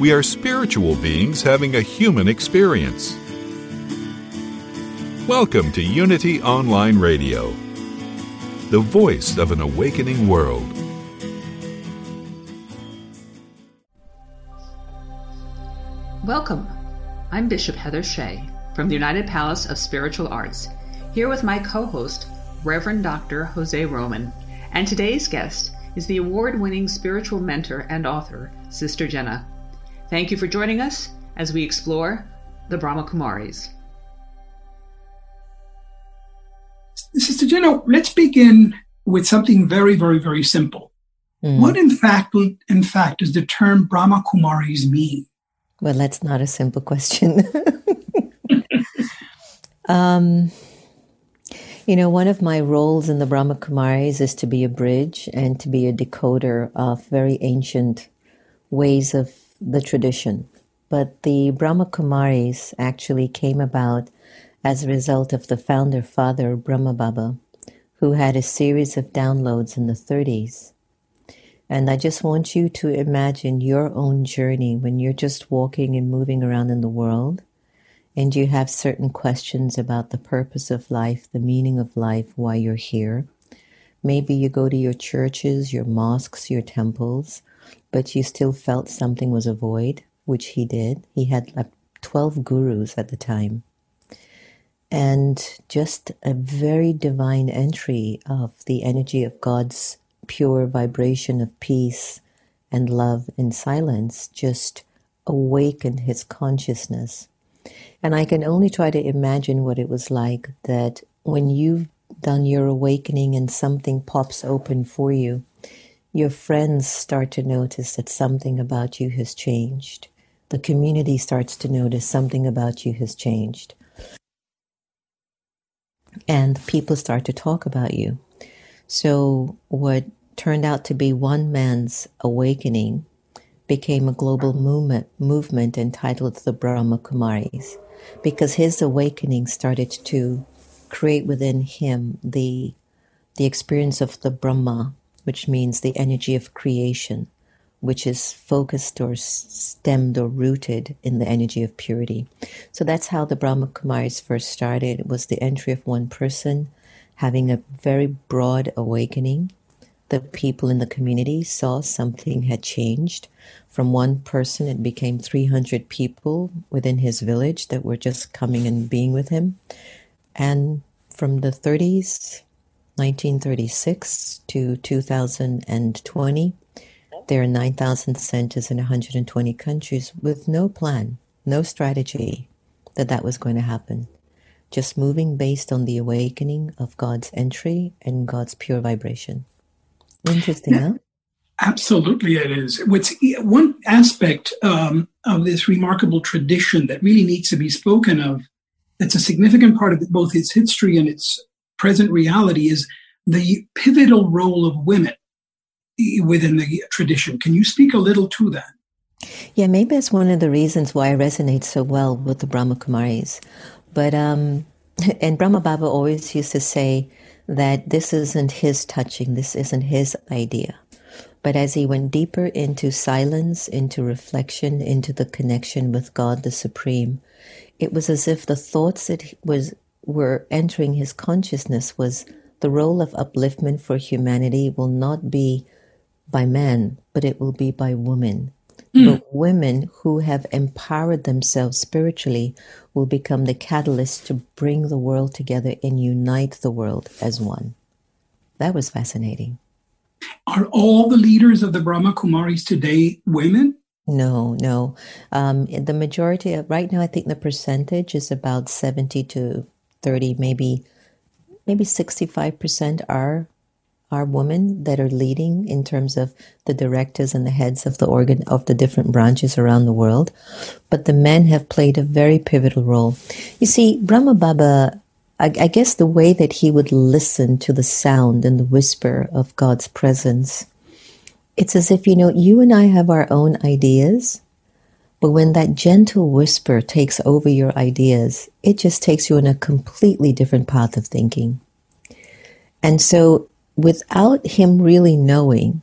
We are spiritual beings having a human experience. Welcome to Unity Online Radio, the voice of an awakening world. Welcome. I'm Bishop Heather Shea from the United Palace of Spiritual Arts, here with my co host, Reverend Dr. Jose Roman, and today's guest is the award winning spiritual mentor and author, Sister Jenna. Thank you for joining us as we explore the Brahma Kumaris. Sister Jenna, let's begin with something very, very, very simple. Mm. What, in fact, in fact, does the term Brahma Kumaris mean? Well, that's not a simple question. um, you know, one of my roles in the Brahma Kumaris is to be a bridge and to be a decoder of very ancient ways of the tradition. But the Brahma Kumaris actually came about as a result of the founder father Brahma Baba, who had a series of downloads in the 30s. And I just want you to imagine your own journey when you're just walking and moving around in the world and you have certain questions about the purpose of life, the meaning of life, why you're here. Maybe you go to your churches, your mosques, your temples, but you still felt something was a void, which he did. He had like 12 gurus at the time. And just a very divine entry of the energy of God's pure vibration of peace and love in silence just awakened his consciousness and I can only try to imagine what it was like that when you've done your awakening and something pops open for you, your friends start to notice that something about you has changed. The community starts to notice something about you has changed. And people start to talk about you. So, what turned out to be one man's awakening became a global movement, movement entitled the Brahma Kumaris because his awakening started to create within him the the experience of the Brahma, which means the energy of creation, which is focused or stemmed or rooted in the energy of purity. So that's how the Brahma Kumaris first started. It was the entry of one person having a very broad awakening. The people in the community saw something had changed from one person, it became 300 people within his village that were just coming and being with him. And from the 30s, 1936 to 2020, there are 9,000 centers in 120 countries with no plan, no strategy that that was going to happen. Just moving based on the awakening of God's entry and God's pure vibration. Interesting, huh? Absolutely, it is. What's one aspect um, of this remarkable tradition that really needs to be spoken of, that's a significant part of both its history and its present reality, is the pivotal role of women within the tradition. Can you speak a little to that? Yeah, maybe it's one of the reasons why I resonate so well with the Brahma Kumaris. But, um, and Brahma Baba always used to say that this isn't his touching, this isn't his idea but as he went deeper into silence, into reflection, into the connection with God the Supreme, it was as if the thoughts that was were entering his consciousness was the role of upliftment for humanity will not be by man, but it will be by women. Mm. But women who have empowered themselves spiritually will become the catalyst to bring the world together and unite the world as one. That was fascinating. Are all the leaders of the Brahma Kumaris today women? No, no. Um, the majority, of, right now, I think the percentage is about 70 to 30, maybe maybe 65% are are women that are leading in terms of the directors and the heads of the organ of the different branches around the world, but the men have played a very pivotal role. You see, Brahma Baba, I, I guess the way that he would listen to the sound and the whisper of God's presence, it's as if, you know, you and I have our own ideas, but when that gentle whisper takes over your ideas, it just takes you in a completely different path of thinking. And so without him really knowing,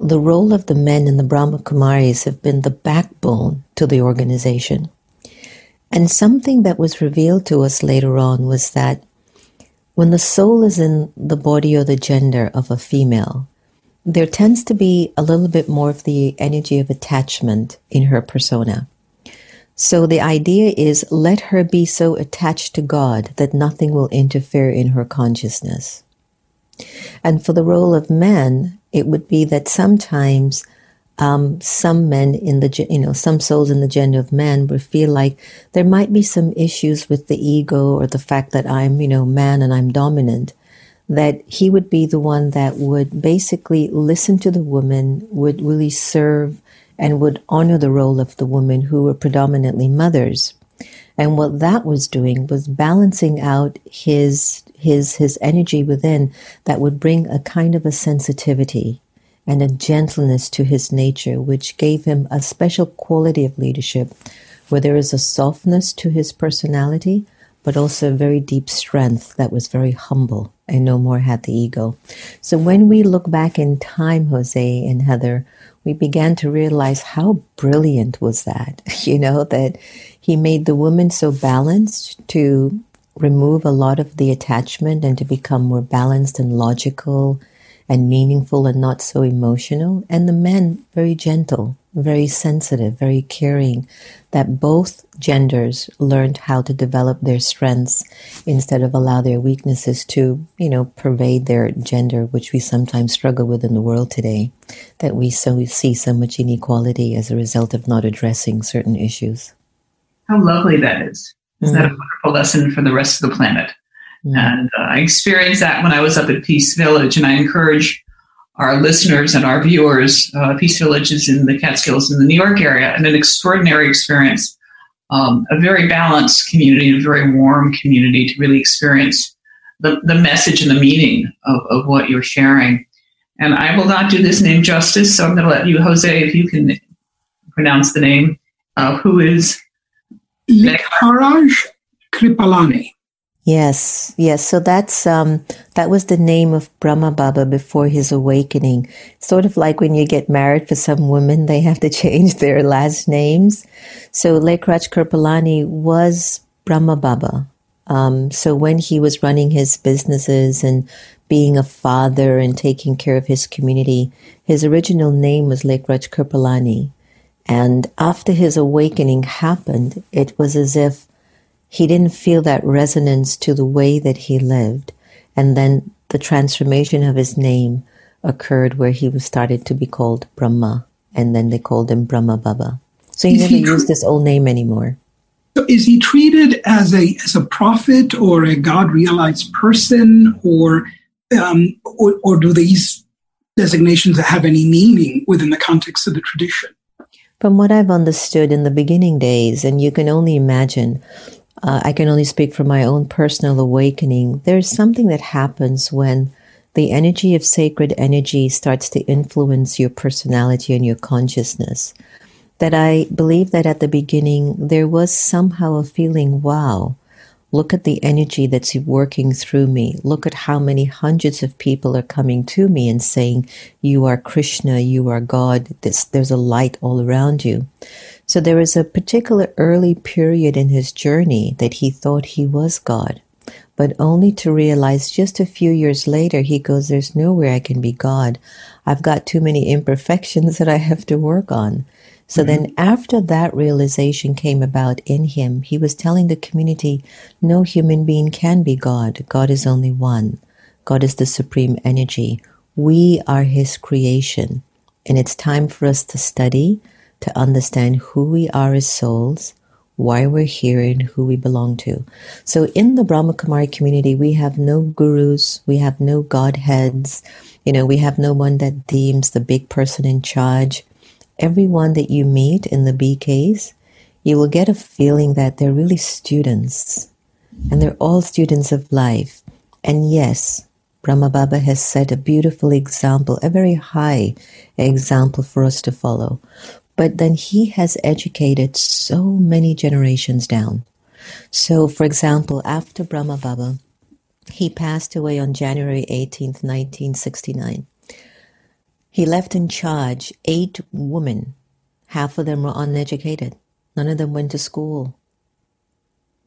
the role of the men in the Brahma Kumaris have been the backbone to the organization. And something that was revealed to us later on was that when the soul is in the body or the gender of a female, there tends to be a little bit more of the energy of attachment in her persona. So the idea is let her be so attached to God that nothing will interfere in her consciousness. And for the role of men, it would be that sometimes um, some men in the, you know, some souls in the gender of men would feel like there might be some issues with the ego or the fact that I'm, you know, man and I'm dominant. That he would be the one that would basically listen to the woman, would really serve and would honor the role of the women who were predominantly mothers. And what that was doing was balancing out his his his energy within that would bring a kind of a sensitivity and a gentleness to his nature, which gave him a special quality of leadership, where there is a softness to his personality, but also a very deep strength that was very humble and no more had the ego. So when we look back in time, Jose and Heather, we began to realize how brilliant was that, you know, that he made the woman so balanced to remove a lot of the attachment and to become more balanced and logical and meaningful and not so emotional. And the men, very gentle, very sensitive, very caring, that both genders learned how to develop their strengths instead of allow their weaknesses to, you know, pervade their gender, which we sometimes struggle with in the world today, that we so see so much inequality as a result of not addressing certain issues. How lovely that is. Is mm-hmm. that a wonderful lesson for the rest of the planet? Mm-hmm. And uh, I experienced that when I was up at Peace Village, and I encourage our listeners and our viewers. Uh, Peace Village is in the Catskills in the New York area, and an extraordinary experience. Um, a very balanced community, a very warm community to really experience the, the message and the meaning of, of what you're sharing. And I will not do this name justice, so I'm going to let you, Jose, if you can pronounce the name, uh, who is Lekharaj Kripalani. Yes, yes. So that's um, that was the name of Brahma Baba before his awakening. Sort of like when you get married for some women, they have to change their last names. So Lekharaj Kripalani was Brahma Baba. Um, so when he was running his businesses and being a father and taking care of his community, his original name was Lekharaj Kripalani. And after his awakening happened, it was as if he didn't feel that resonance to the way that he lived. And then the transformation of his name occurred where he was started to be called Brahma. And then they called him Brahma Baba. So he is never he used his old name anymore. So is he treated as a as a prophet or a God realized person, or, um, or or do these designations have any meaning within the context of the tradition? From what I've understood in the beginning days, and you can only imagine, uh, I can only speak from my own personal awakening, there's something that happens when the energy of sacred energy starts to influence your personality and your consciousness. That I believe that at the beginning there was somehow a feeling, wow, Look at the energy that's working through me. Look at how many hundreds of people are coming to me and saying, You are Krishna, you are God. This, there's a light all around you. So there was a particular early period in his journey that he thought he was God, but only to realize just a few years later, he goes, There's nowhere I can be God. I've got too many imperfections that I have to work on. So mm-hmm. then, after that realization came about in him, he was telling the community no human being can be God. God is only one. God is the supreme energy. We are his creation. And it's time for us to study, to understand who we are as souls, why we're here and who we belong to. So in the Brahma Kumari community, we have no gurus, we have no godheads, you know, we have no one that deems the big person in charge. Everyone that you meet in the BKs, you will get a feeling that they're really students and they're all students of life. And yes, Brahma Baba has set a beautiful example, a very high example for us to follow. But then he has educated so many generations down. So, for example, after Brahma Baba, he passed away on January 18th, 1969. He left in charge eight women. Half of them were uneducated. None of them went to school.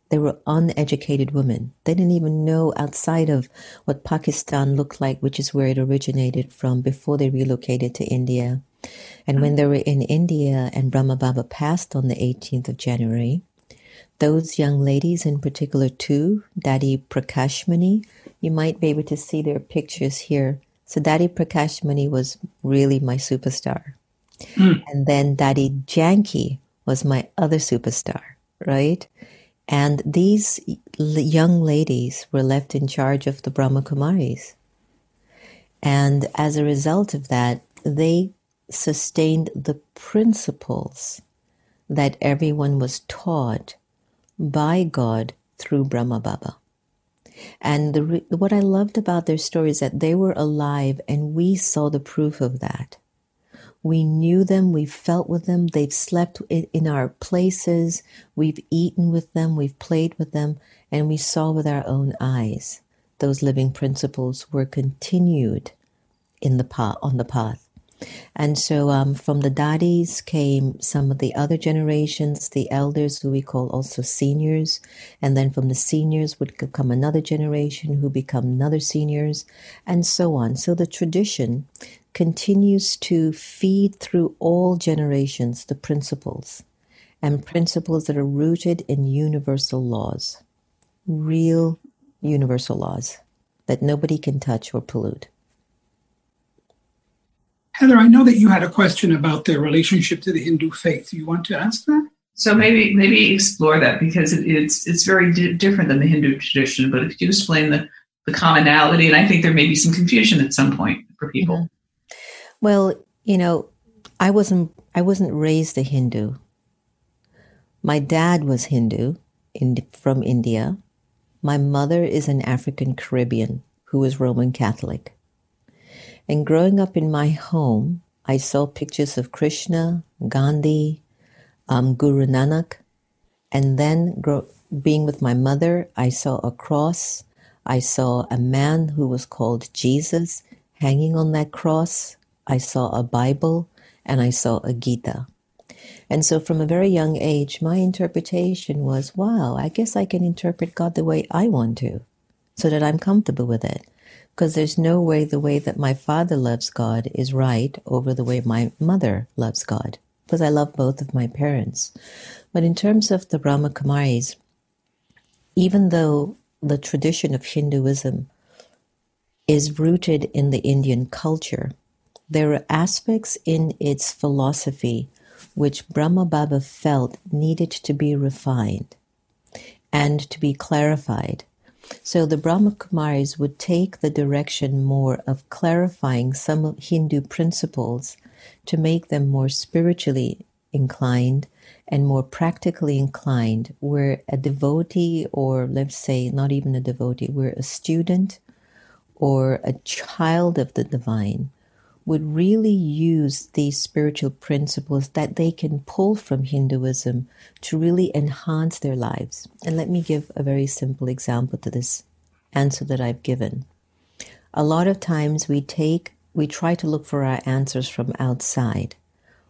They were uneducated women. They didn't even know outside of what Pakistan looked like, which is where it originated from before they relocated to India. And when they were in India and Brahma Baba passed on the 18th of January, those young ladies, in particular two, Dadi Prakashmani, you might be able to see their pictures here. So Dadi Prakashmani was really my superstar. Mm. And then Dadi Janki was my other superstar, right? And these young ladies were left in charge of the Brahma Kumaris. And as a result of that, they sustained the principles that everyone was taught by God through Brahma Baba. And the, what I loved about their story is that they were alive and we saw the proof of that. We knew them, we felt with them, they've slept in our places, we've eaten with them, we've played with them, and we saw with our own eyes those living principles were continued in the path, on the path. And so um, from the daddies came some of the other generations, the elders, who we call also seniors. And then from the seniors would come another generation who become another seniors, and so on. So the tradition continues to feed through all generations the principles and principles that are rooted in universal laws, real universal laws that nobody can touch or pollute. Heather, I know that you had a question about their relationship to the Hindu faith. Do you want to ask that? So maybe maybe explore that because it, it's it's very di- different than the Hindu tradition. But if you explain the the commonality, and I think there may be some confusion at some point for people. Mm-hmm. Well, you know, I wasn't I wasn't raised a Hindu. My dad was Hindu in, from India. My mother is an African Caribbean who was Roman Catholic. And growing up in my home, I saw pictures of Krishna, Gandhi, um, Guru Nanak, and then grow, being with my mother, I saw a cross. I saw a man who was called Jesus hanging on that cross. I saw a Bible and I saw a Gita. And so from a very young age, my interpretation was, wow, I guess I can interpret God the way I want to so that I'm comfortable with it. Because there's no way the way that my father loves God is right over the way my mother loves God. Because I love both of my parents. But in terms of the Brahma Kumaris, even though the tradition of Hinduism is rooted in the Indian culture, there are aspects in its philosophy which Brahma Baba felt needed to be refined and to be clarified. So the Brahma Kumaris would take the direction more of clarifying some Hindu principles to make them more spiritually inclined and more practically inclined, where a devotee, or let's say not even a devotee, where a student or a child of the divine would really use these spiritual principles that they can pull from Hinduism to really enhance their lives. And let me give a very simple example to this answer that I've given. A lot of times we take, we try to look for our answers from outside.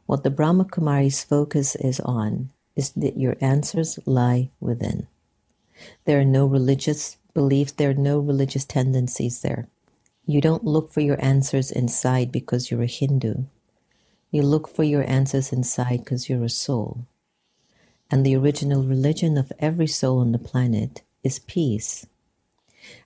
What the Brahma Kumari's focus is on is that your answers lie within. There are no religious beliefs, there are no religious tendencies there. You don't look for your answers inside because you're a Hindu. You look for your answers inside because you're a soul. And the original religion of every soul on the planet is peace.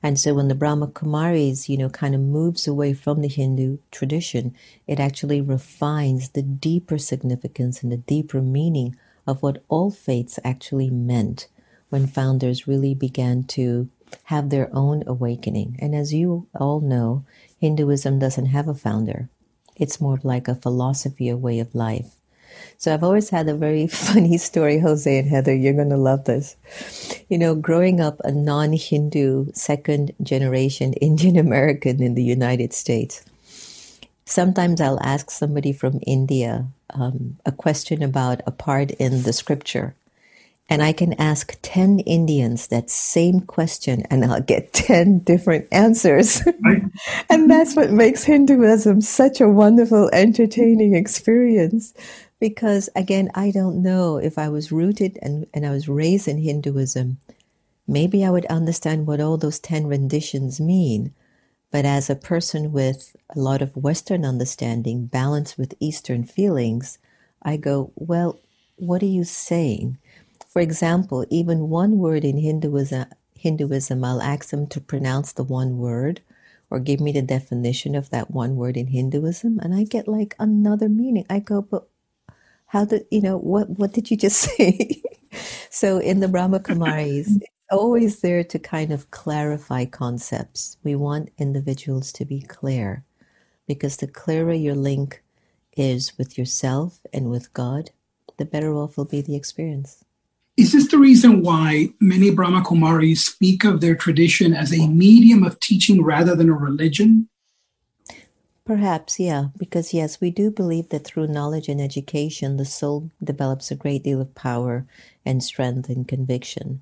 And so when the Brahma Kumaris, you know, kind of moves away from the Hindu tradition, it actually refines the deeper significance and the deeper meaning of what all faiths actually meant when founders really began to have their own awakening. And as you all know, Hinduism doesn't have a founder. It's more like a philosophy, a way of life. So I've always had a very funny story, Jose and Heather. You're going to love this. You know, growing up a non Hindu, second generation Indian American in the United States, sometimes I'll ask somebody from India um, a question about a part in the scripture. And I can ask 10 Indians that same question and I'll get 10 different answers. Right. and that's what makes Hinduism such a wonderful, entertaining experience because again, I don't know if I was rooted and, and I was raised in Hinduism, maybe I would understand what all those 10 renditions mean. But as a person with a lot of Western understanding balanced with Eastern feelings, I go, well, what are you saying? For example, even one word in Hinduism, Hinduism, I'll ask them to pronounce the one word or give me the definition of that one word in Hinduism, and I get like another meaning. I go, but how did you know what what did you just say? So in the brahma kumaris it's always there to kind of clarify concepts. We want individuals to be clear because the clearer your link is with yourself and with god the better off will be the experience is this the reason why many brahma kumaris speak of their tradition as a medium of teaching rather than a religion Perhaps, yeah, because yes, we do believe that through knowledge and education, the soul develops a great deal of power and strength and conviction.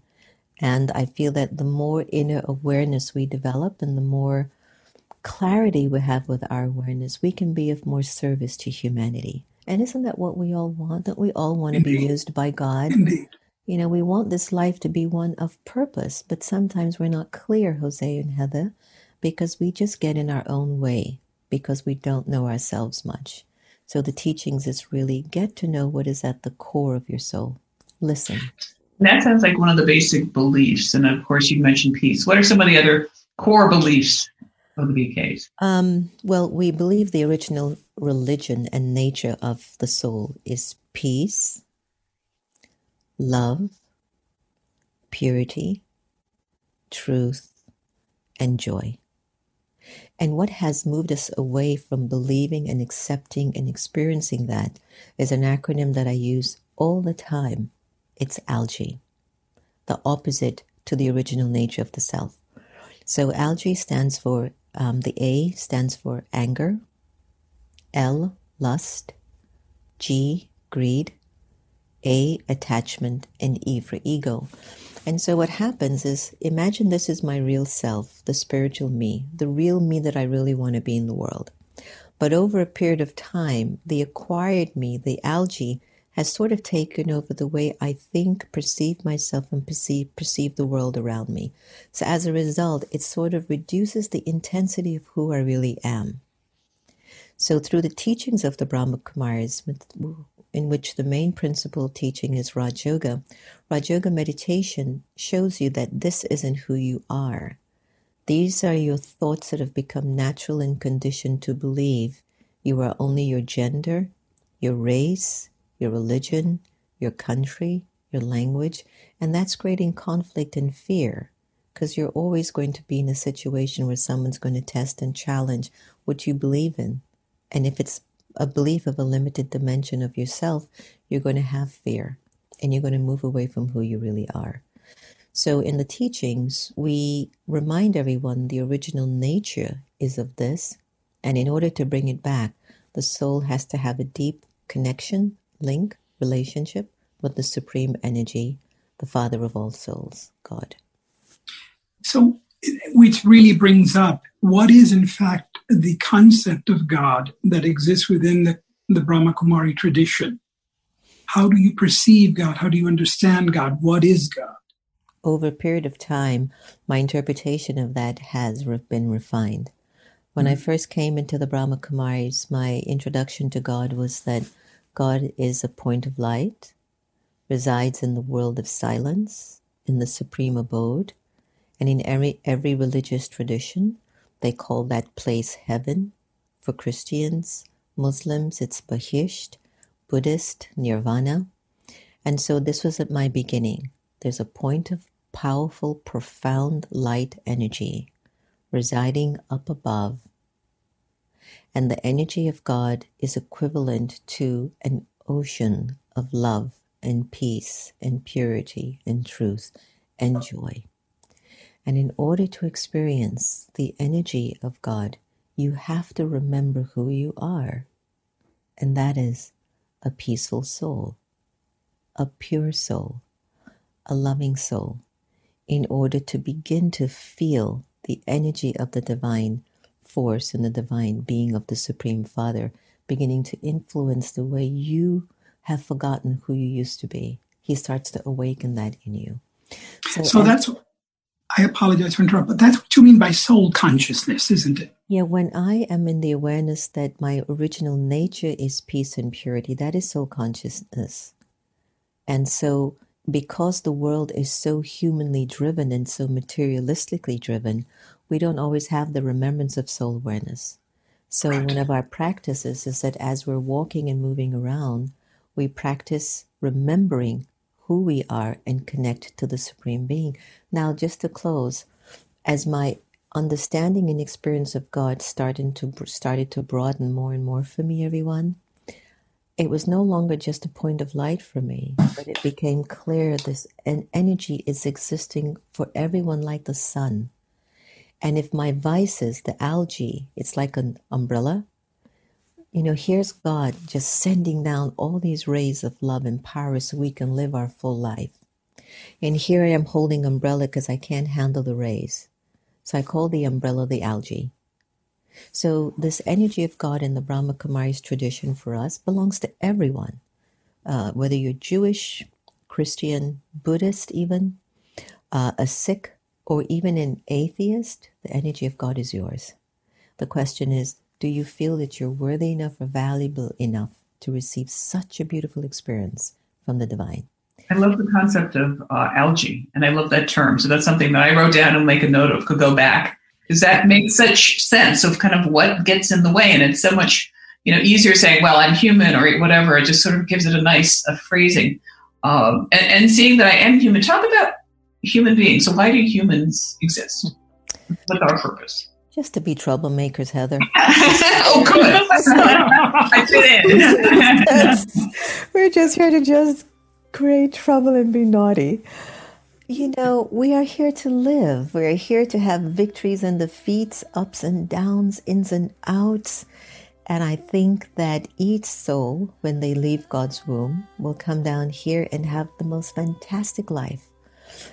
And I feel that the more inner awareness we develop and the more clarity we have with our awareness, we can be of more service to humanity. And isn't that what we all want? Don't we all want to be used by God? Indeed. You know, we want this life to be one of purpose, but sometimes we're not clear, Jose and Heather, because we just get in our own way because we don't know ourselves much. So the teachings is really get to know what is at the core of your soul. Listen. That sounds like one of the basic beliefs. And of course, you mentioned peace. What are some of the other core beliefs of the BKs? Um, well, we believe the original religion and nature of the soul is peace, love, purity, truth, and joy. And what has moved us away from believing and accepting and experiencing that is an acronym that I use all the time. It's algae, the opposite to the original nature of the self. So algae stands for, um, the A stands for anger, L, lust, G, greed, A, attachment, and E for ego. And so what happens is imagine this is my real self, the spiritual me, the real me that I really want to be in the world. But over a period of time, the acquired me, the algae, has sort of taken over the way I think, perceive myself, and perceive, perceive the world around me. So as a result, it sort of reduces the intensity of who I really am. So through the teachings of the Brahma Kumaris, in which the main principle teaching is Raj Yoga, Raj Yoga meditation shows you that this isn't who you are. These are your thoughts that have become natural and conditioned to believe you are only your gender, your race, your religion, your country, your language, and that's creating conflict and fear because you're always going to be in a situation where someone's going to test and challenge what you believe in. And if it's a belief of a limited dimension of yourself, you're going to have fear and you're going to move away from who you really are. So, in the teachings, we remind everyone the original nature is of this, and in order to bring it back, the soul has to have a deep connection, link, relationship with the supreme energy, the Father of all souls, God. So, which really brings up what is, in fact, the concept of God that exists within the, the Brahma Kumari tradition. How do you perceive God? How do you understand God? What is God? Over a period of time, my interpretation of that has been refined. When mm-hmm. I first came into the Brahma Kumaris, my introduction to God was that God is a point of light, resides in the world of silence, in the supreme abode, and in every, every religious tradition, they call that place heaven. For Christians, Muslims, it's Bahisht, Buddhist, Nirvana. And so this was at my beginning. There's a point of powerful, profound light energy residing up above. And the energy of God is equivalent to an ocean of love and peace and purity and truth and joy. And in order to experience the energy of God, you have to remember who you are. And that is a peaceful soul, a pure soul, a loving soul, in order to begin to feel the energy of the divine force and the divine being of the Supreme Father beginning to influence the way you have forgotten who you used to be. He starts to awaken that in you. So, so that's, I apologize for interrupting, but that's what you mean by soul consciousness, isn't it? Yeah, when I am in the awareness that my original nature is peace and purity, that is soul consciousness. And so, because the world is so humanly driven and so materialistically driven, we don't always have the remembrance of soul awareness. So, right. one of our practices is that as we're walking and moving around, we practice remembering who we are and connect to the Supreme Being. Now, just to close, as my understanding and experience of God started to started to broaden more and more for me, everyone, it was no longer just a point of light for me, but it became clear this an energy is existing for everyone like the sun. And if my vices, the algae, it's like an umbrella, you know, here's God just sending down all these rays of love and power so we can live our full life. And here I am holding umbrella because I can't handle the rays. So I call the umbrella the algae. So this energy of God in the Brahma Kumaris tradition for us belongs to everyone, uh, whether you're Jewish, Christian, Buddhist, even uh, a Sikh, or even an atheist. The energy of God is yours. The question is, do you feel that you're worthy enough or valuable enough to receive such a beautiful experience from the divine? I love the concept of uh, algae, and I love that term. So that's something that I wrote down and make a note of. Could go back because that makes such sense of kind of what gets in the way, and it's so much you know easier saying, "Well, I'm human" or whatever. It just sort of gives it a nice a phrasing. Um, and, and seeing that I am human. Talk about human beings. So why do humans exist? What's our purpose? Just to be troublemakers, Heather. oh, good. I fit in. We're just here to just create trouble and be naughty. You know, we are here to live. We are here to have victories and defeats, ups and downs, ins and outs. And I think that each soul, when they leave God's womb, will come down here and have the most fantastic life.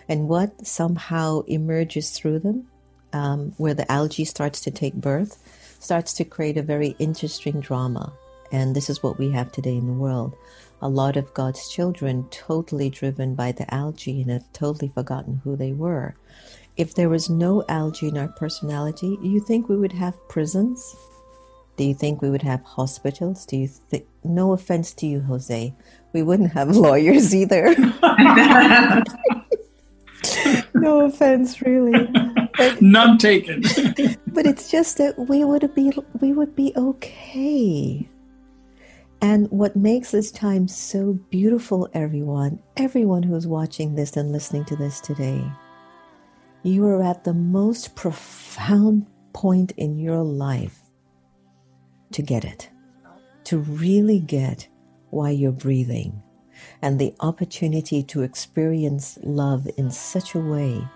And what somehow emerges through them um, where the algae starts to take birth, starts to create a very interesting drama. And this is what we have today in the world. A lot of God's children totally driven by the algae and have totally forgotten who they were. If there was no algae in our personality, do you think we would have prisons? Do you think we would have hospitals? Do you think, no offense to you, Jose, we wouldn't have lawyers either. no offense, really. But, None taken. but it's just that we would be we would be okay. And what makes this time so beautiful, everyone, everyone who's watching this and listening to this today, you are at the most profound point in your life to get it, to really get why you're breathing and the opportunity to experience love in such a way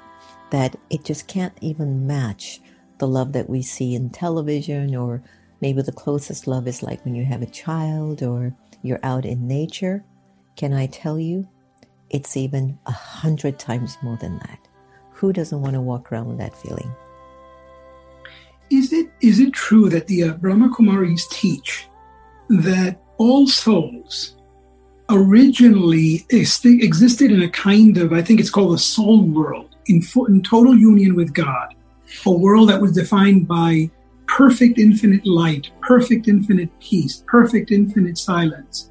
that it just can't even match the love that we see in television or maybe the closest love is like when you have a child or you're out in nature. Can I tell you? It's even a hundred times more than that. Who doesn't want to walk around with that feeling? Is it is it true that the uh, Brahma Kumaris teach that all souls originally existed in a kind of, I think it's called a soul world, in, in total union with God, a world that was defined by perfect infinite light, perfect infinite peace, perfect infinite silence,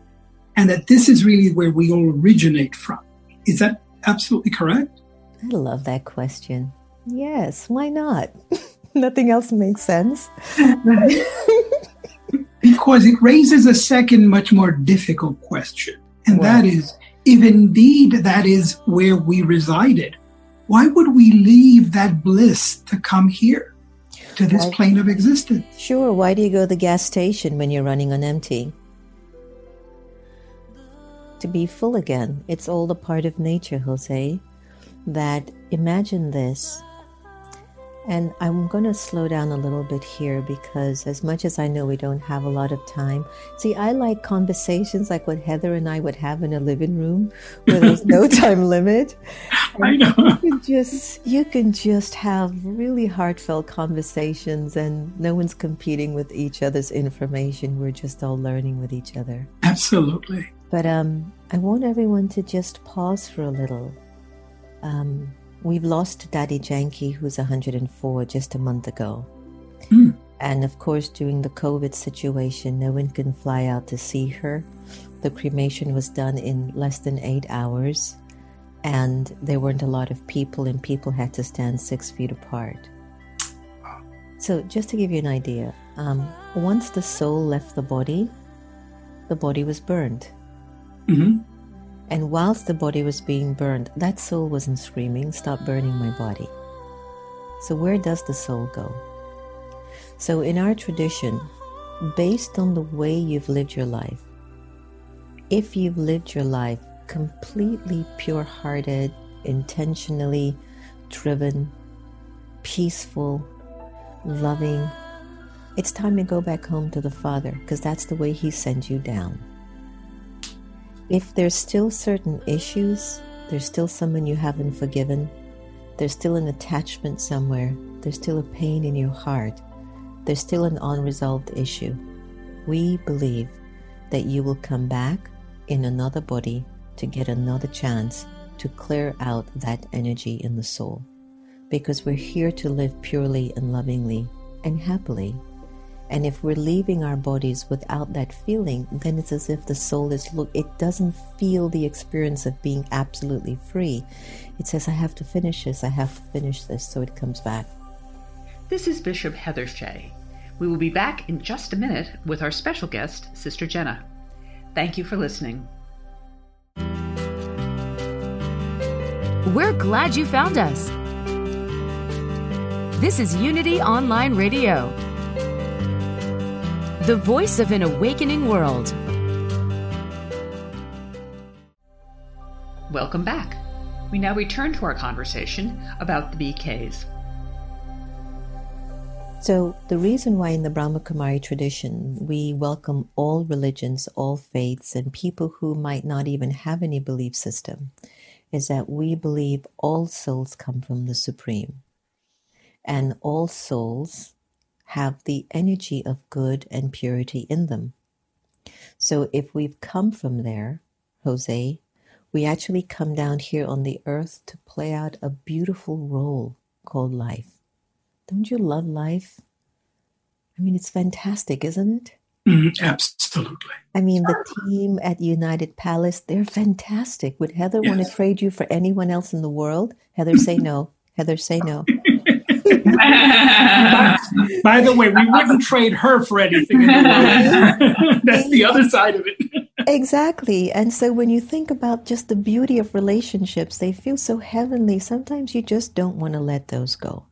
and that this is really where we all originate from. Is that absolutely correct? I love that question. Yes, why not? Nothing else makes sense. because it raises a second, much more difficult question And that is, if indeed that is where we resided, why would we leave that bliss to come here, to this why, plane of existence? Sure. Why do you go to the gas station when you're running on empty? To be full again. It's all a part of nature, Jose. That imagine this and I'm going to slow down a little bit here because, as much as I know we don't have a lot of time, see, I like conversations like what Heather and I would have in a living room where there's no time limit. And I know. You can just you can just have really heartfelt conversations, and no one's competing with each other's information. We're just all learning with each other. Absolutely. But um, I want everyone to just pause for a little. Um, We've lost Dadi Janki, who's 104, just a month ago. Mm. And of course, during the COVID situation, no one can fly out to see her. The cremation was done in less than eight hours, and there weren't a lot of people, and people had to stand six feet apart. So, just to give you an idea, um, once the soul left the body, the body was burned. Mm-hmm. And whilst the body was being burned, that soul wasn't screaming, Stop burning my body. So, where does the soul go? So, in our tradition, based on the way you've lived your life, if you've lived your life completely pure hearted, intentionally driven, peaceful, loving, it's time to go back home to the Father because that's the way He sends you down. If there's still certain issues, there's still someone you haven't forgiven, there's still an attachment somewhere, there's still a pain in your heart, there's still an unresolved issue, we believe that you will come back in another body to get another chance to clear out that energy in the soul. Because we're here to live purely and lovingly and happily and if we're leaving our bodies without that feeling, then it's as if the soul is look it doesn't feel the experience of being absolutely free. It says I have to finish this, I have to finish this, so it comes back. This is Bishop Heather Shea. We will be back in just a minute with our special guest, Sister Jenna. Thank you for listening. We're glad you found us. This is Unity Online Radio the voice of an awakening world. Welcome back. We now return to our conversation about the BKs. So, the reason why in the Brahma Kumari tradition we welcome all religions, all faiths, and people who might not even have any belief system is that we believe all souls come from the Supreme. And all souls have the energy of good and purity in them. So if we've come from there, Jose, we actually come down here on the earth to play out a beautiful role called life. Don't you love life? I mean, it's fantastic, isn't it? Mm, absolutely. I mean, the team at United Palace, they're fantastic. Would Heather yes. want to trade you for anyone else in the world? Heather, say no. Heather, say no. by, the way, we wouldn't trade her for anything. That's the other side of it. exactly. And so when you think about just the beauty of relationships, they feel so heavenly. Sometimes you just don't want to let those go.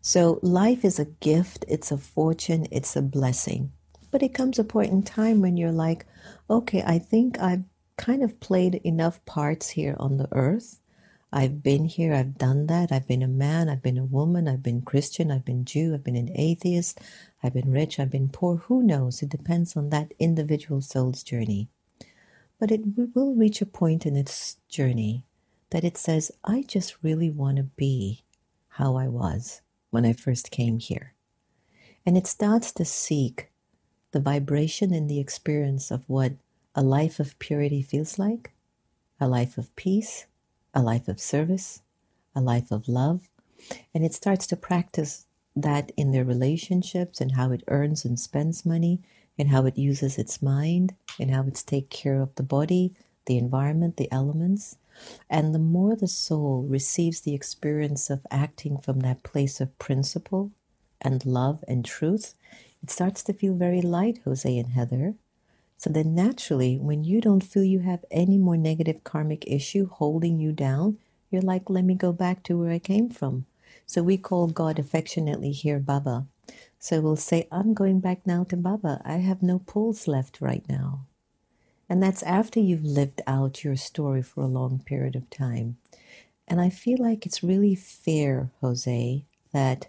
So life is a gift, it's a fortune, it's a blessing. But it comes a point in time when you're like, okay, I think I've kind of played enough parts here on the earth. I've been here, I've done that. I've been a man, I've been a woman, I've been Christian, I've been Jew, I've been an atheist, I've been rich, I've been poor. Who knows? It depends on that individual soul's journey. But it will reach a point in its journey that it says, I just really want to be how I was when I first came here. And it starts to seek the vibration and the experience of what a life of purity feels like, a life of peace, a life of service, a life of love, and it starts to practice that in their relationships and how it earns and spends money and how it uses its mind and how it's take care of the body, the environment, the elements. And the more the soul receives the experience of acting from that place of principle and love and truth, it starts to feel very light, Jose and Heather, So then naturally, when you don't feel you have any more negative karmic issue holding you down, you're like, let me go back to where I came from. So we call God affectionately here Baba. So we'll say, I'm going back now to Baba. I have no pulls left right now. And that's after you've lived out your story for a long period of time. And I feel like it's really fair, Jose, that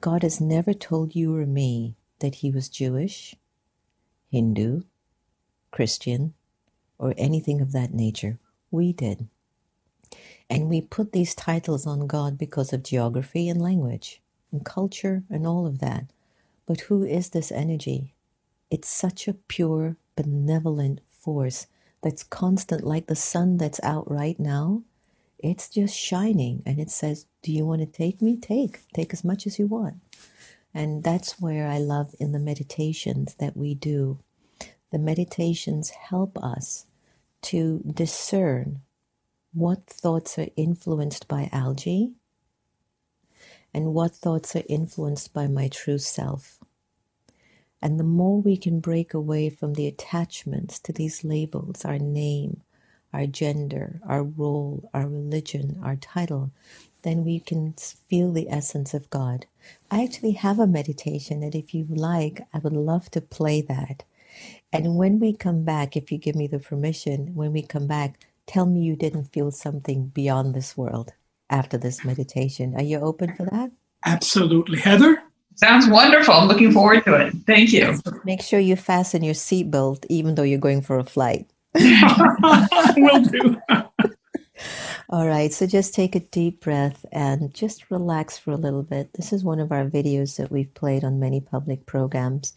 God has never told you or me that he was Jewish, Hindu, Christian, or anything of that nature. We did. And we put these titles on God because of geography and language and culture and all of that. But who is this energy? It's such a pure, benevolent force that's constant, like the sun that's out right now. It's just shining and it says, Do you want to take me? Take. Take as much as you want. And that's where I love in the meditations that we do the meditations help us to discern what thoughts are influenced by algae and what thoughts are influenced by my true self. And the more we can break away from the attachments to these labels, our name, our gender, our role, our religion, our title, then we can feel the essence of God. I actually have a meditation that if you like, I would love to play that and when we come back, if you give me the permission, when we come back, tell me you didn't feel something beyond this world after this meditation. Are you open for that? Absolutely. Heather? Sounds wonderful. I'm looking forward to it. Thank you. Make sure you fasten your seatbelt even though you're going for a flight. Will do. All right, so just take a deep breath and just relax for a little bit. This is one of our videos that we've played on many public programs.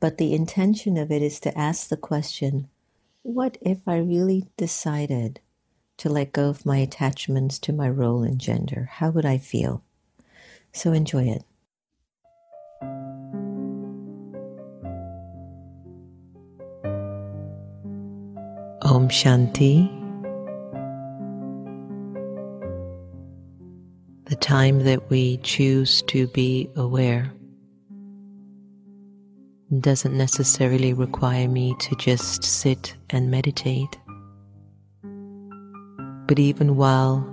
But the intention of it is to ask the question what if I really decided to let go of my attachments to my role and gender? How would I feel? So enjoy it. Om Shanti. The time that we choose to be aware doesn't necessarily require me to just sit and meditate. But even while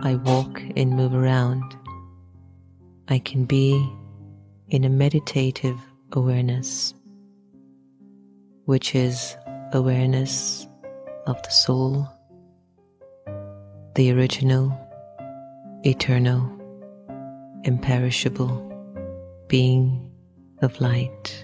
I walk and move around, I can be in a meditative awareness, which is awareness of the soul, the original, eternal, imperishable being of light.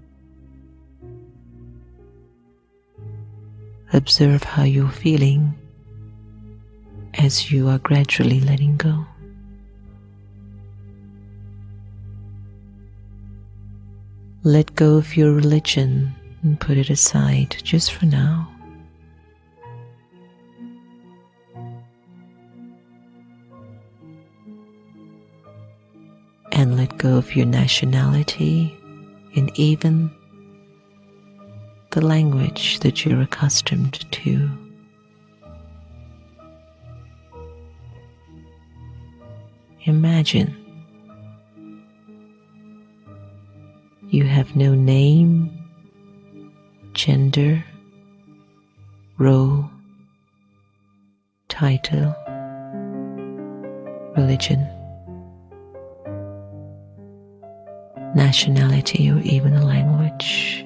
Observe how you're feeling as you are gradually letting go. Let go of your religion and put it aside just for now. And let go of your nationality and even the language that you're accustomed to. Imagine you have no name, gender, role, title, religion, nationality, or even a language.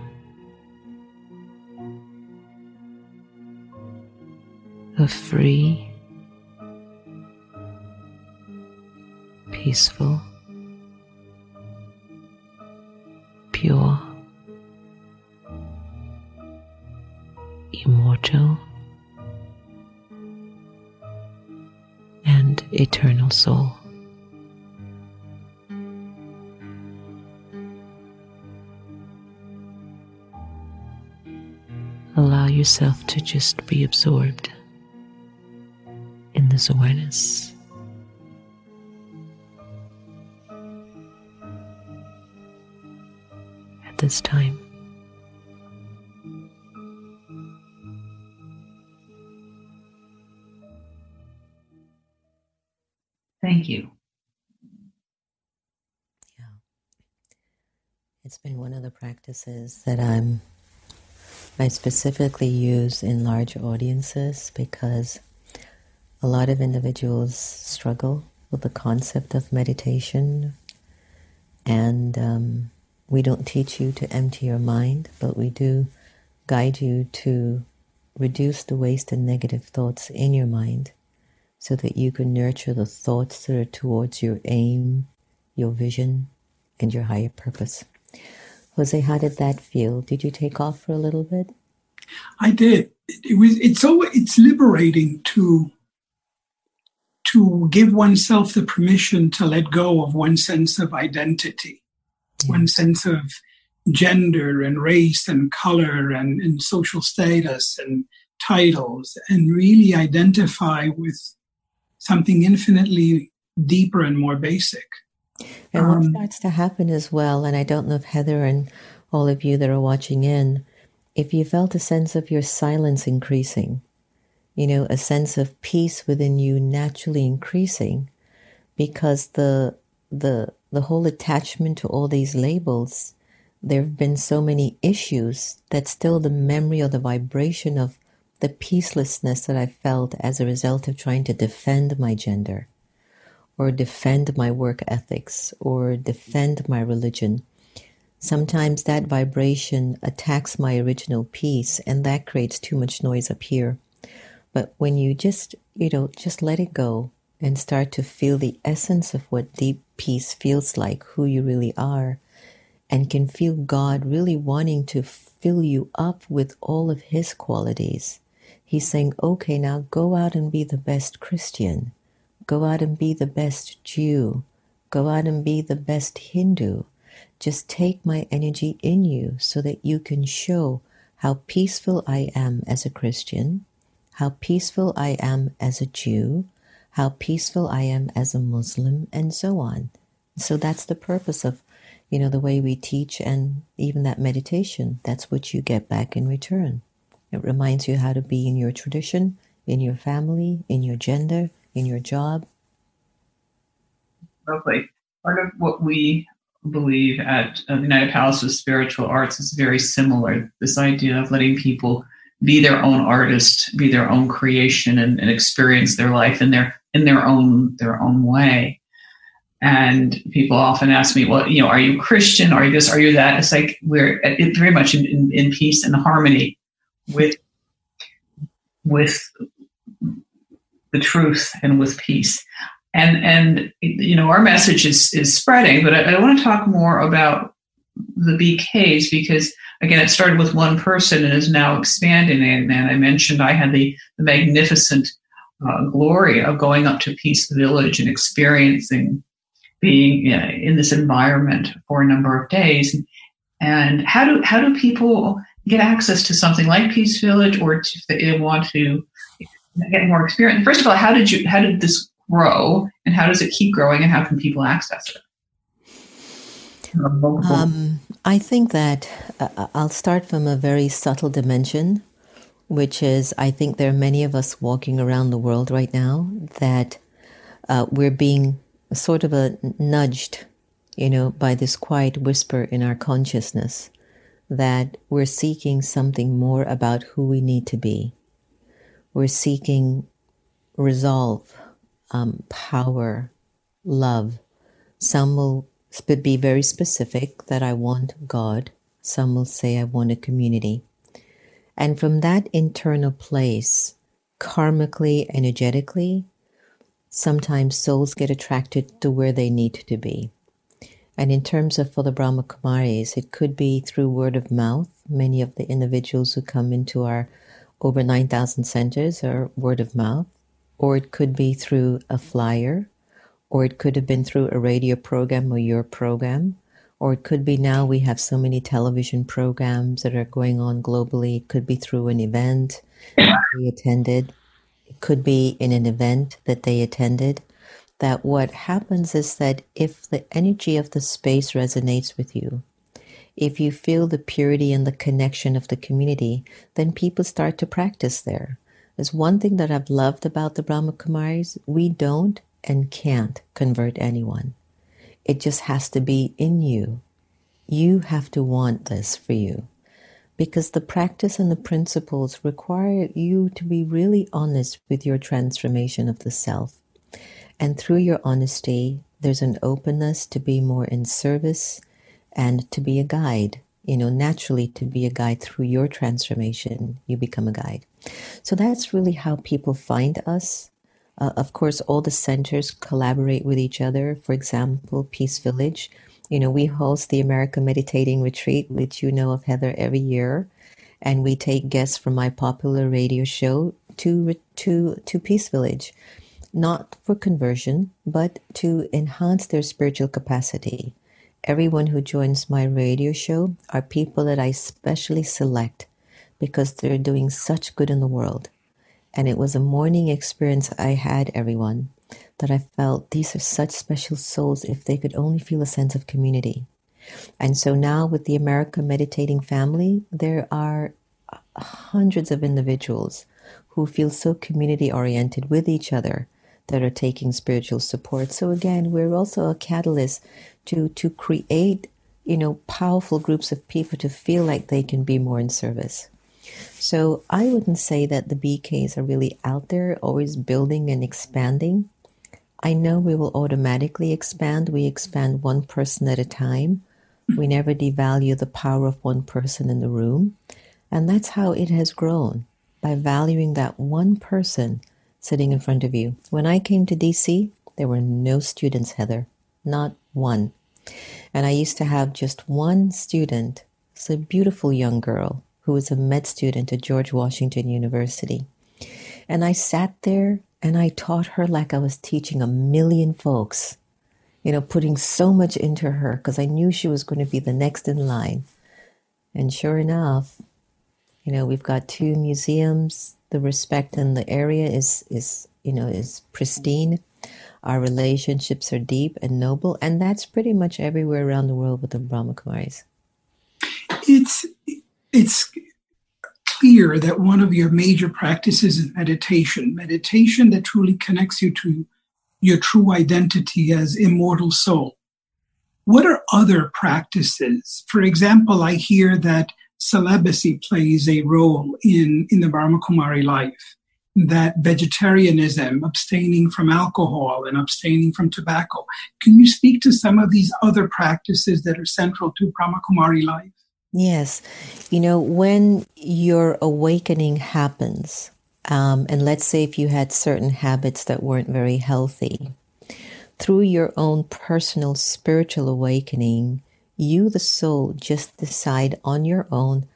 A free, peaceful, pure, immortal, and eternal soul. Allow yourself to just be absorbed this awareness. At this time, Thank you. Yeah. It's been one of the practices that I'm I specifically use in large audiences because a lot of individuals struggle with the concept of meditation, and um, we don't teach you to empty your mind, but we do guide you to reduce the waste and negative thoughts in your mind so that you can nurture the thoughts that are towards your aim, your vision, and your higher purpose. Jose, how did that feel? Did you take off for a little bit? I did. It was. It's so. It's liberating to to give oneself the permission to let go of one sense of identity, one sense of gender and race and color and, and social status and titles, and really identify with something infinitely deeper and more basic. And what um, starts to happen as well, and I don't know if Heather and all of you that are watching in, if you felt a sense of your silence increasing, you know, a sense of peace within you naturally increasing, because the the the whole attachment to all these labels, there have been so many issues that still the memory or the vibration of the peacelessness that I felt as a result of trying to defend my gender or defend my work ethics or defend my religion. Sometimes that vibration attacks my original peace and that creates too much noise up here. But when you just, you know, just let it go and start to feel the essence of what deep peace feels like, who you really are, and can feel God really wanting to fill you up with all of His qualities He's saying, okay, now go out and be the best Christian. Go out and be the best Jew. Go out and be the best Hindu. Just take my energy in you so that you can show how peaceful I am as a Christian, how peaceful I am as a Jew, how peaceful I am as a Muslim, and so on. So that's the purpose of, you know, the way we teach and even that meditation. That's what you get back in return. It reminds you how to be in your tradition, in your family, in your gender, in your job, Lovely. Part of what we believe at the United Palace of Spiritual Arts is very similar. This idea of letting people be their own artist, be their own creation, and, and experience their life in their in their own their own way. And people often ask me, well, you know, are you Christian? Are you this? Are you that? It's like we're very much in, in, in peace and harmony with with the truth and with peace. And and you know, our message is is spreading, but I, I want to talk more about the BKs because again, it started with one person and is now expanding. And, and I mentioned I had the, the magnificent uh, glory of going up to Peace Village and experiencing being uh, in this environment for a number of days. And how do how do people get access to something like Peace Village, or if they want to get more experience? First of all, how did you how did this grow, and how does it keep growing, and how can people access it? Um, I think that uh, I'll start from a very subtle dimension, which is I think there are many of us walking around the world right now that uh, we're being sort of a nudged, you know, by this quiet whisper in our consciousness that we're seeking something more about who we need to be. We're seeking resolve, um, power, love. Some will be very specific that I want God. Some will say I want a community. And from that internal place, karmically, energetically, sometimes souls get attracted to where they need to be. And in terms of for the Brahma Kumaris, it could be through word of mouth. Many of the individuals who come into our over 9,000 centers are word of mouth, or it could be through a flyer, or it could have been through a radio program or your program, or it could be now we have so many television programs that are going on globally. It could be through an event we attended it could be in an event that they attended, that what happens is that if the energy of the space resonates with you, if you feel the purity and the connection of the community, then people start to practice there. There's one thing that I've loved about the Brahma Kumaris we don't and can't convert anyone. It just has to be in you. You have to want this for you because the practice and the principles require you to be really honest with your transformation of the self. And through your honesty, there's an openness to be more in service and to be a guide. You know, naturally, to be a guide through your transformation, you become a guide. So that's really how people find us. Uh, of course, all the centers collaborate with each other. For example, Peace Village you know, we host the America Meditating Retreat, which you know of, Heather, every year. And we take guests from my popular radio show to, to, to Peace Village, not for conversion, but to enhance their spiritual capacity. Everyone who joins my radio show are people that I specially select because they're doing such good in the world. And it was a morning experience I had, everyone that I felt these are such special souls if they could only feel a sense of community. And so now with the America Meditating Family, there are hundreds of individuals who feel so community oriented with each other that are taking spiritual support. So again, we're also a catalyst to to create, you know, powerful groups of people to feel like they can be more in service. So I wouldn't say that the BKs are really out there always building and expanding. I know we will automatically expand. We expand one person at a time. We never devalue the power of one person in the room. And that's how it has grown by valuing that one person sitting in front of you. When I came to DC, there were no students, Heather, not one. And I used to have just one student. It's a beautiful young girl who was a med student at George Washington University. And I sat there and I taught her like I was teaching a million folks, you know, putting so much into her because I knew she was going to be the next in line. And sure enough, you know, we've got two museums. The respect in the area is, is you know, is pristine. Our relationships are deep and noble, and that's pretty much everywhere around the world with the Brahma Kumaris. It's it's clear that one of your major practices is meditation, meditation that truly connects you to your true identity as immortal soul. What are other practices? For example, I hear that celibacy plays a role in, in the Brahma Kumari life, that vegetarianism, abstaining from alcohol and abstaining from tobacco. Can you speak to some of these other practices that are central to Brahma Kumari life? Yes. You know, when your awakening happens, um, and let's say if you had certain habits that weren't very healthy, through your own personal spiritual awakening, you, the soul, just decide on your own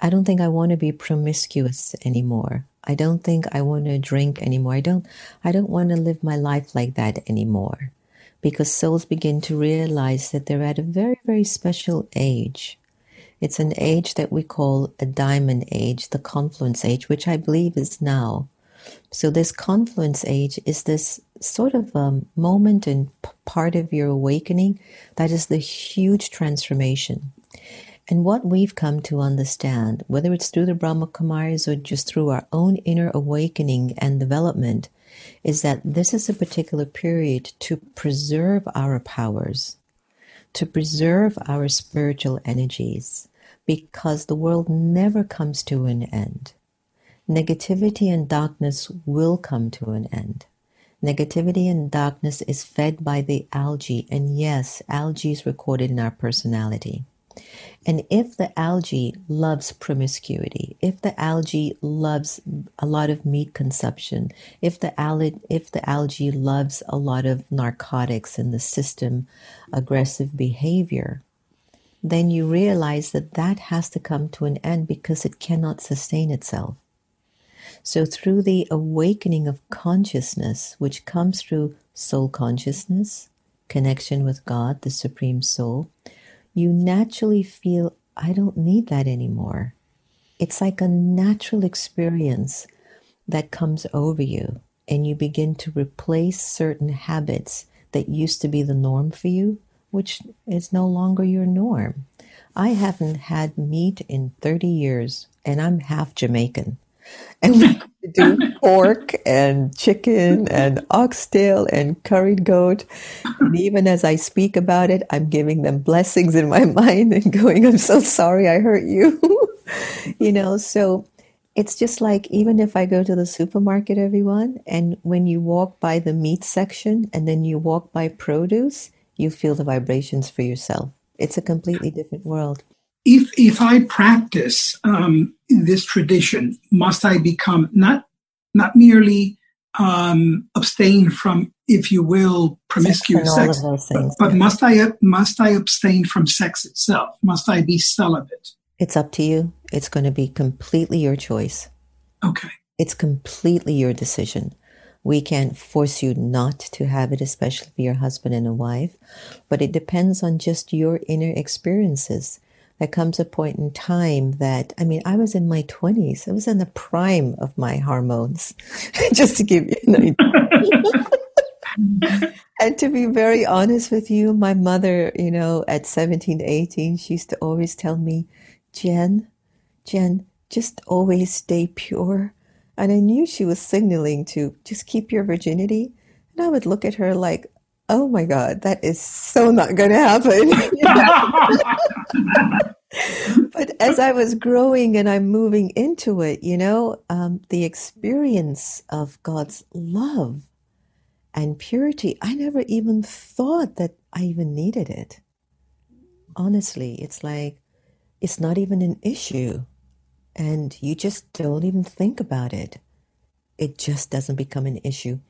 I don't think I want to be promiscuous anymore. I don't think I want to drink anymore. I don't I don't want to live my life like that anymore. Because souls begin to realize that they're at a very, very special age. It's an age that we call a diamond age, the confluence age, which I believe is now. So, this confluence age is this sort of um, moment and part of your awakening that is the huge transformation. And what we've come to understand, whether it's through the Brahma Kumaris or just through our own inner awakening and development, is that this is a particular period to preserve our powers, to preserve our spiritual energies, because the world never comes to an end. Negativity and darkness will come to an end. Negativity and darkness is fed by the algae, and yes, algae is recorded in our personality. And if the algae loves promiscuity, if the algae loves a lot of meat consumption, if the algae, if the algae loves a lot of narcotics in the system, aggressive behavior, then you realize that that has to come to an end because it cannot sustain itself. So, through the awakening of consciousness, which comes through soul consciousness, connection with God, the Supreme Soul, you naturally feel, I don't need that anymore. It's like a natural experience that comes over you, and you begin to replace certain habits that used to be the norm for you, which is no longer your norm. I haven't had meat in 30 years, and I'm half Jamaican and we do pork and chicken and oxtail and curried goat. And even as I speak about it, I'm giving them blessings in my mind and going, I'm so sorry I hurt you. you know, so it's just like even if I go to the supermarket, everyone, and when you walk by the meat section and then you walk by produce, you feel the vibrations for yourself. It's a completely different world if if I practice um, this tradition, must I become not not merely um, abstain from, if you will, promiscuous sex, things, but, but must I must I abstain from sex itself? Must I be celibate? It's up to you. It's going to be completely your choice. Okay. It's completely your decision. We can't force you not to have it, especially for your husband and a wife, but it depends on just your inner experiences there comes a point in time that, I mean, I was in my 20s. I was in the prime of my hormones, just to give you an idea. and to be very honest with you, my mother, you know, at 17, 18, she used to always tell me, Jen, Jen, just always stay pure. And I knew she was signaling to just keep your virginity. And I would look at her like, oh my God, that is so not going to happen. but as I was growing and I'm moving into it, you know, um, the experience of God's love and purity, I never even thought that I even needed it. Honestly, it's like it's not even an issue. And you just don't even think about it. It just doesn't become an issue.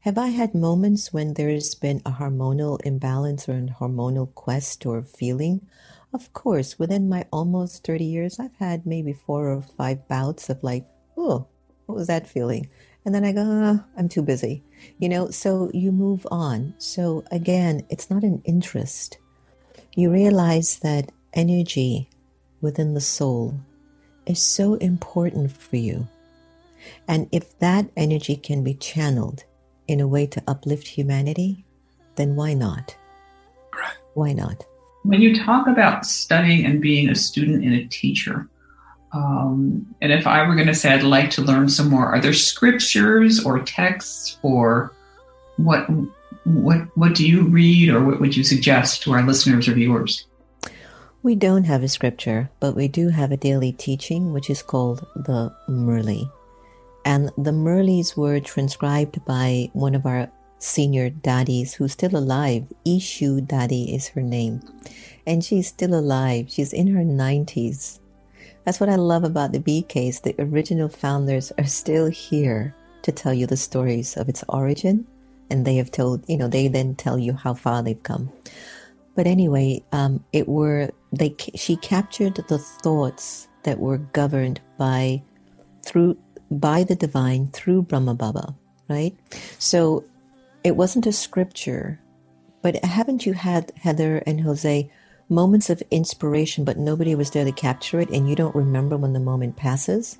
Have I had moments when there's been a hormonal imbalance or a hormonal quest or feeling? Of course, within my almost 30 years, I've had maybe four or five bouts of like, oh, what was that feeling? And then I go, oh, I'm too busy. You know, so you move on. So again, it's not an interest. You realize that energy within the soul is so important for you. And if that energy can be channeled in a way to uplift humanity, then why not? Right. Why not? When you talk about studying and being a student and a teacher, um, and if I were going to say I'd like to learn some more, are there scriptures or texts or what what what do you read or what would you suggest to our listeners or viewers? We don't have a scripture, but we do have a daily teaching which is called the Murli. And the Murlis were transcribed by one of our senior dadis who's still alive. Ishu Dadi is her name. And she's still alive. She's in her 90s. That's what I love about the BKs. The original founders are still here to tell you the stories of its origin and they have told you know they then tell you how far they've come but anyway um, it were they she captured the thoughts that were governed by through by the divine through brahma baba right so it wasn't a scripture but haven't you had heather and jose moments of inspiration but nobody was there to capture it and you don't remember when the moment passes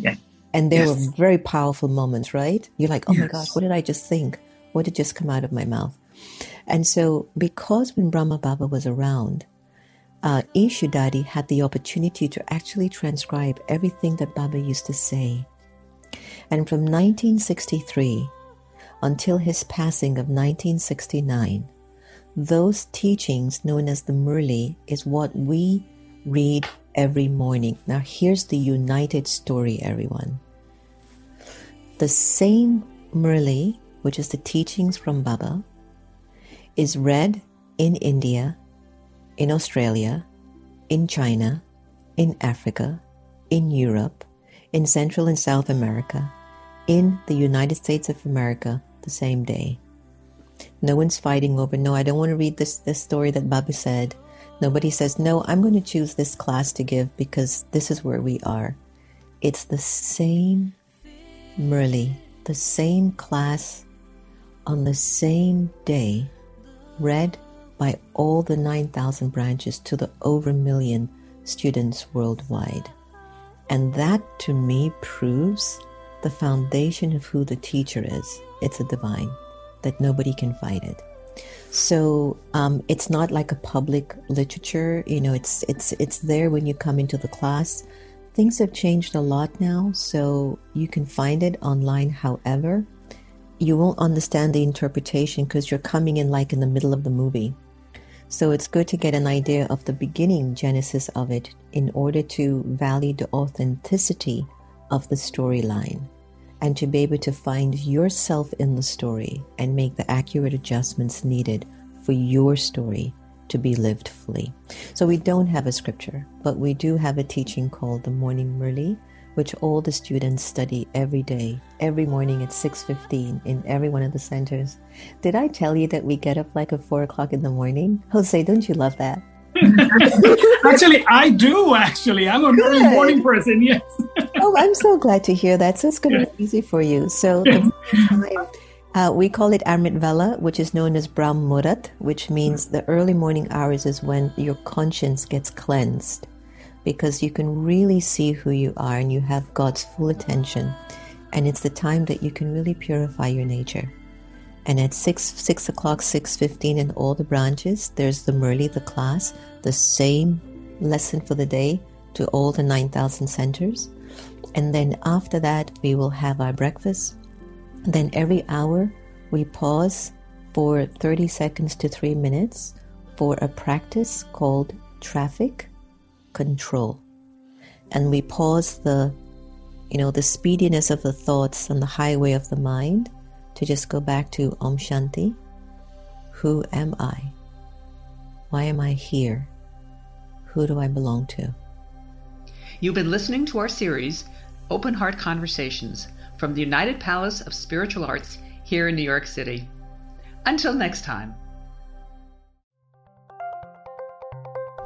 yeah and there yes. were very powerful moments, right? You're like, oh yes. my gosh, what did I just think? What did just come out of my mouth? And so, because when Brahma Baba was around, uh, Ishu Dadi had the opportunity to actually transcribe everything that Baba used to say. And from 1963 until his passing of 1969, those teachings known as the Murli is what we read every morning. Now, here's the united story, everyone. The same Murli, which is the teachings from Baba, is read in India, in Australia, in China, in Africa, in Europe, in Central and South America, in the United States of America the same day. No one's fighting over, no, I don't want to read this, this story that Baba said. Nobody says, no, I'm going to choose this class to give because this is where we are. It's the same Murli, the same class on the same day, read by all the 9,000 branches to the over a million students worldwide. And that to me proves the foundation of who the teacher is. It's a divine, that nobody can fight it. So um, it's not like a public literature. You know, it's it's it's there when you come into the class. Things have changed a lot now, so you can find it online. However, you won't understand the interpretation because you're coming in like in the middle of the movie. So it's good to get an idea of the beginning genesis of it in order to value the authenticity of the storyline and to be able to find yourself in the story and make the accurate adjustments needed for your story to be lived fully. So we don't have a scripture, but we do have a teaching called the Morning Murli, which all the students study every day, every morning at 6.15 in every one of the centers. Did I tell you that we get up like at 4 o'clock in the morning? Jose, don't you love that? actually, I do. Actually, I'm a Good. early morning person. Yes. oh, I'm so glad to hear that. So it's going to yeah. be easy for you. So uh, we call it Amrit Vela, which is known as Brahm Muhurat, which means the early morning hours is when your conscience gets cleansed, because you can really see who you are and you have God's full attention, and it's the time that you can really purify your nature. And at six six o'clock, six fifteen in all the branches, there's the Murli, the class, the same lesson for the day to all the nine thousand centers. And then after that we will have our breakfast. Then every hour we pause for 30 seconds to three minutes for a practice called traffic control. And we pause the you know the speediness of the thoughts on the highway of the mind to just go back to Om Shanti. Who am I? Why am I here? Who do I belong to? You've been listening to our series, Open Heart Conversations, from the United Palace of Spiritual Arts here in New York City. Until next time.